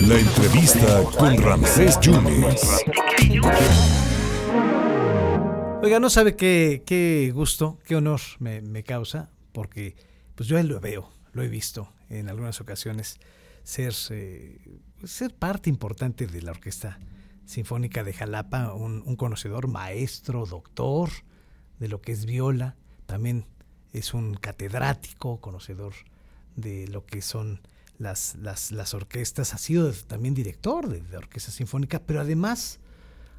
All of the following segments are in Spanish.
La entrevista con Ramsés Yunes. Oiga, no sabe qué, qué gusto, qué honor me, me causa, porque pues yo lo veo, lo he visto en algunas ocasiones ser, eh, ser parte importante de la Orquesta Sinfónica de Jalapa, un, conocedor, maestro, doctor de lo que es viola, también es un catedrático, conocedor de lo que son las, las, las orquestas, ha sido también director de, Orquesta Sinfónica, pero además,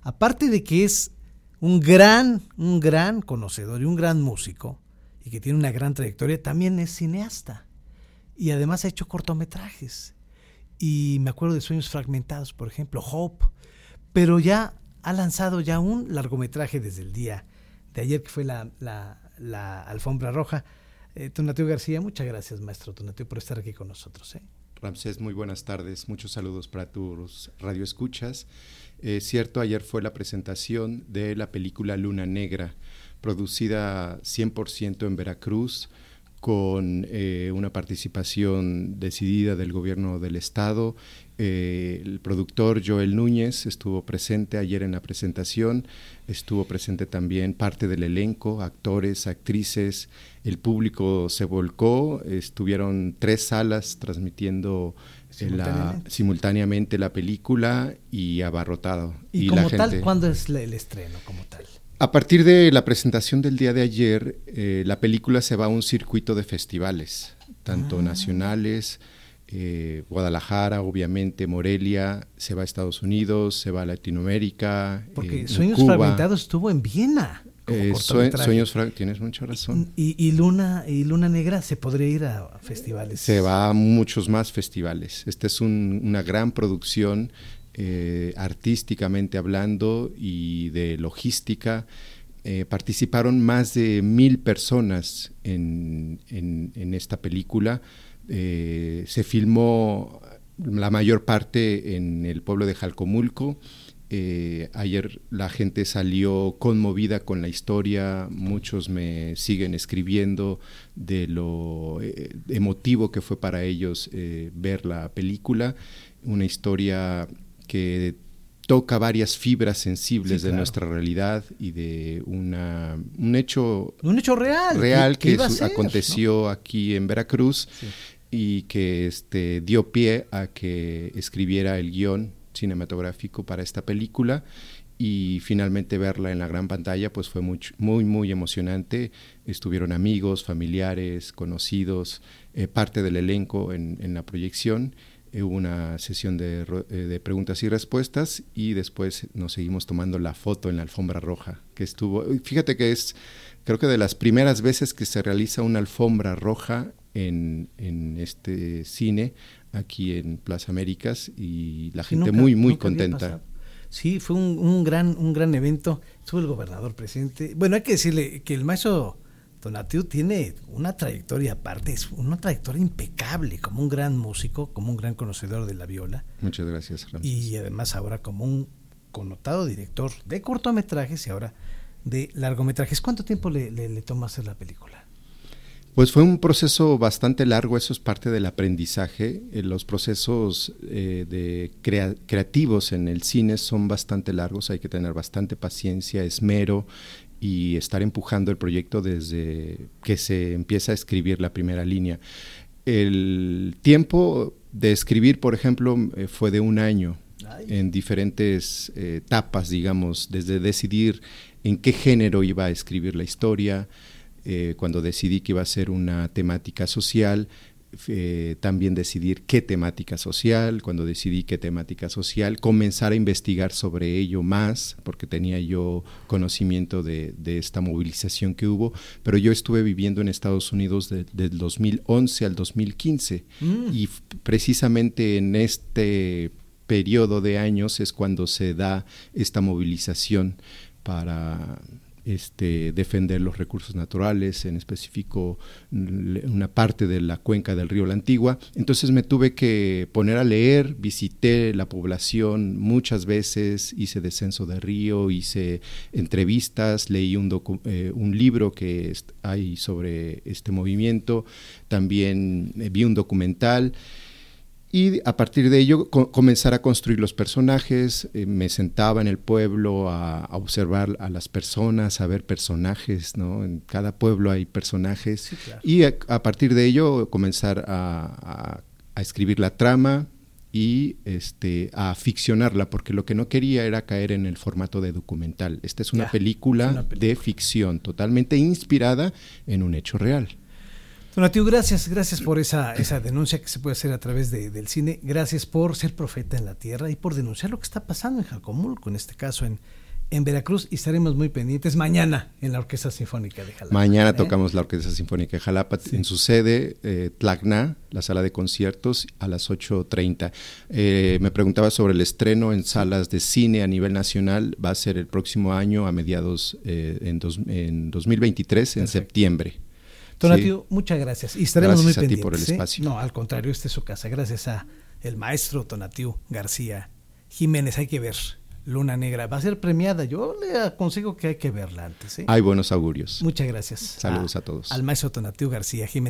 aparte de que es un gran, un gran conocedor y un gran músico, y que tiene una gran trayectoria, también es cineasta. Y además ha hecho cortometrajes. Y me acuerdo de Sueños Fragmentados, por ejemplo, Hope. Pero ya ha lanzado ya un largometraje desde el día de ayer, que fue la, la Alfombra Roja. Eh, Tonatio García, muchas gracias, maestro Tonatio, por estar aquí con nosotros. ¿eh? Ramsés, muy buenas tardes. Muchos saludos para tus radioescuchas. Es eh, cierto, ayer fue la presentación de la película Luna Negra, producida 100% en Veracruz, con eh, una participación decidida del gobierno del estado. Eh, el productor Joel Núñez estuvo presente ayer en la presentación, estuvo presente también parte del elenco, actores, actrices, el público se volcó, estuvieron tres salas transmitiendo simultáneamente la, simultáneamente la película y abarrotado. ¿Y, y como la tal, ¿cuándo es el estreno como tal? A partir de la presentación del día de ayer, eh, la película se va a un circuito de festivales, tanto ah. nacionales, eh, Guadalajara, obviamente, Morelia, se va a Estados Unidos, se va a Latinoamérica. Porque eh, Sueños Cuba. Fragmentados estuvo en Viena. Eh, sueños Fragmentados, tienes mucha razón. Y, y, Luna, y Luna Negra se podría ir a festivales. Se va a muchos más festivales. Esta es un, una gran producción eh, artísticamente hablando y de logística. Eh, participaron más de mil personas en, en, esta película. Eh, se filmó la mayor parte en el pueblo de Jalcomulco. Ayer la gente salió conmovida con la historia, muchos me siguen escribiendo de lo emotivo que fue para ellos ver la película, una historia que toca varias fibras sensibles sí, claro. de nuestra realidad y de una, un hecho un hecho real real que, aconteció ¿no? aquí en Veracruz sí. y que este dio pie a que escribiera el guion cinematográfico para esta película y finalmente verla en la gran pantalla pues fue muy muy, muy emocionante estuvieron amigos familiares conocidos eh, parte del elenco en, en la proyección hubo una sesión de, eh, de, preguntas y respuestas y después nos seguimos tomando la foto en la alfombra roja, que estuvo, fíjate que es, creo que de las primeras veces que se realiza una alfombra roja en, en este cine aquí en Plaza Américas y la gente nunca, muy, muy contenta. Sí, fue un, un, gran, un gran evento, estuvo el gobernador presente. Bueno, hay que decirle que el maestro Donatiu tiene una trayectoria aparte, es una trayectoria impecable, como un gran músico, como un gran conocedor de la viola. Muchas gracias, Ramírez. Y además ahora como un connotado director de cortometrajes y ahora de largometrajes. ¿Cuánto tiempo le, le, le toma hacer la película? Pues fue un proceso bastante largo, eso es parte del aprendizaje. Eh, los procesos eh, de crea creativos en el cine son bastante largos, hay que tener bastante paciencia, esmero y estar empujando el proyecto desde que se empieza a escribir la primera línea. El tiempo de escribir, por ejemplo, eh, fue de un año en diferentes eh, etapas, digamos, desde decidir en qué género iba a escribir la historia, eh, cuando decidí que iba a ser una temática social, eh, también decidir qué temática social, cuando decidí qué temática social, comenzar a investigar sobre ello más, porque tenía yo conocimiento de, de esta movilización que hubo, pero yo estuve viviendo en Estados Unidos del de 2011 al 2015 mm. y precisamente en este periodo de años es cuando se da esta movilización para este, defender los recursos naturales, en específico una parte de la cuenca del río La Antigua. Entonces me tuve que poner a leer, visité la población muchas veces, hice descenso de río, hice entrevistas, leí un, eh, un libro que hay sobre este movimiento, también eh, vi un documental y a partir de ello comenzar a construir los personajes, eh, me sentaba en el pueblo a, observar a las personas, a ver personajes, ¿no? En cada pueblo hay personajes y a, partir de ello comenzar a, escribir la trama y este, a ficcionarla, porque lo que no quería era caer en el formato de documental. Esta es una película de ficción, totalmente inspirada en un hecho real. Donatiu, gracias, gracias por esa, esa denuncia que se puede hacer a través del cine. Gracias por ser profeta en la tierra y por denunciar lo que está pasando en Jacomulco, en este caso en, en Veracruz. Y estaremos muy pendientes mañana en la Orquesta Sinfónica de Jalapa. Mañana ¿eh? tocamos la Orquesta Sinfónica de Jalapa en su sede, eh, Tlacna, la sala de conciertos, a las 8.30. Eh, me preguntaba sobre el estreno en salas de cine a nivel nacional. Va a ser el próximo año, a mediados en, en 2023, en septiembre. Donatiu, muchas gracias. Y estaremos gracias muy a pendientes. Ti por el ¿eh? espacio. No, al contrario, esta es su casa. Gracias a el maestro Donatiu García Jiménez. Hay que ver Luna Negra. Va a ser premiada. Yo le aconsejo que hay que verla antes. ¿eh? Hay buenos augurios. Muchas gracias. Saludos a, a todos. Al maestro Donatiu García Jiménez.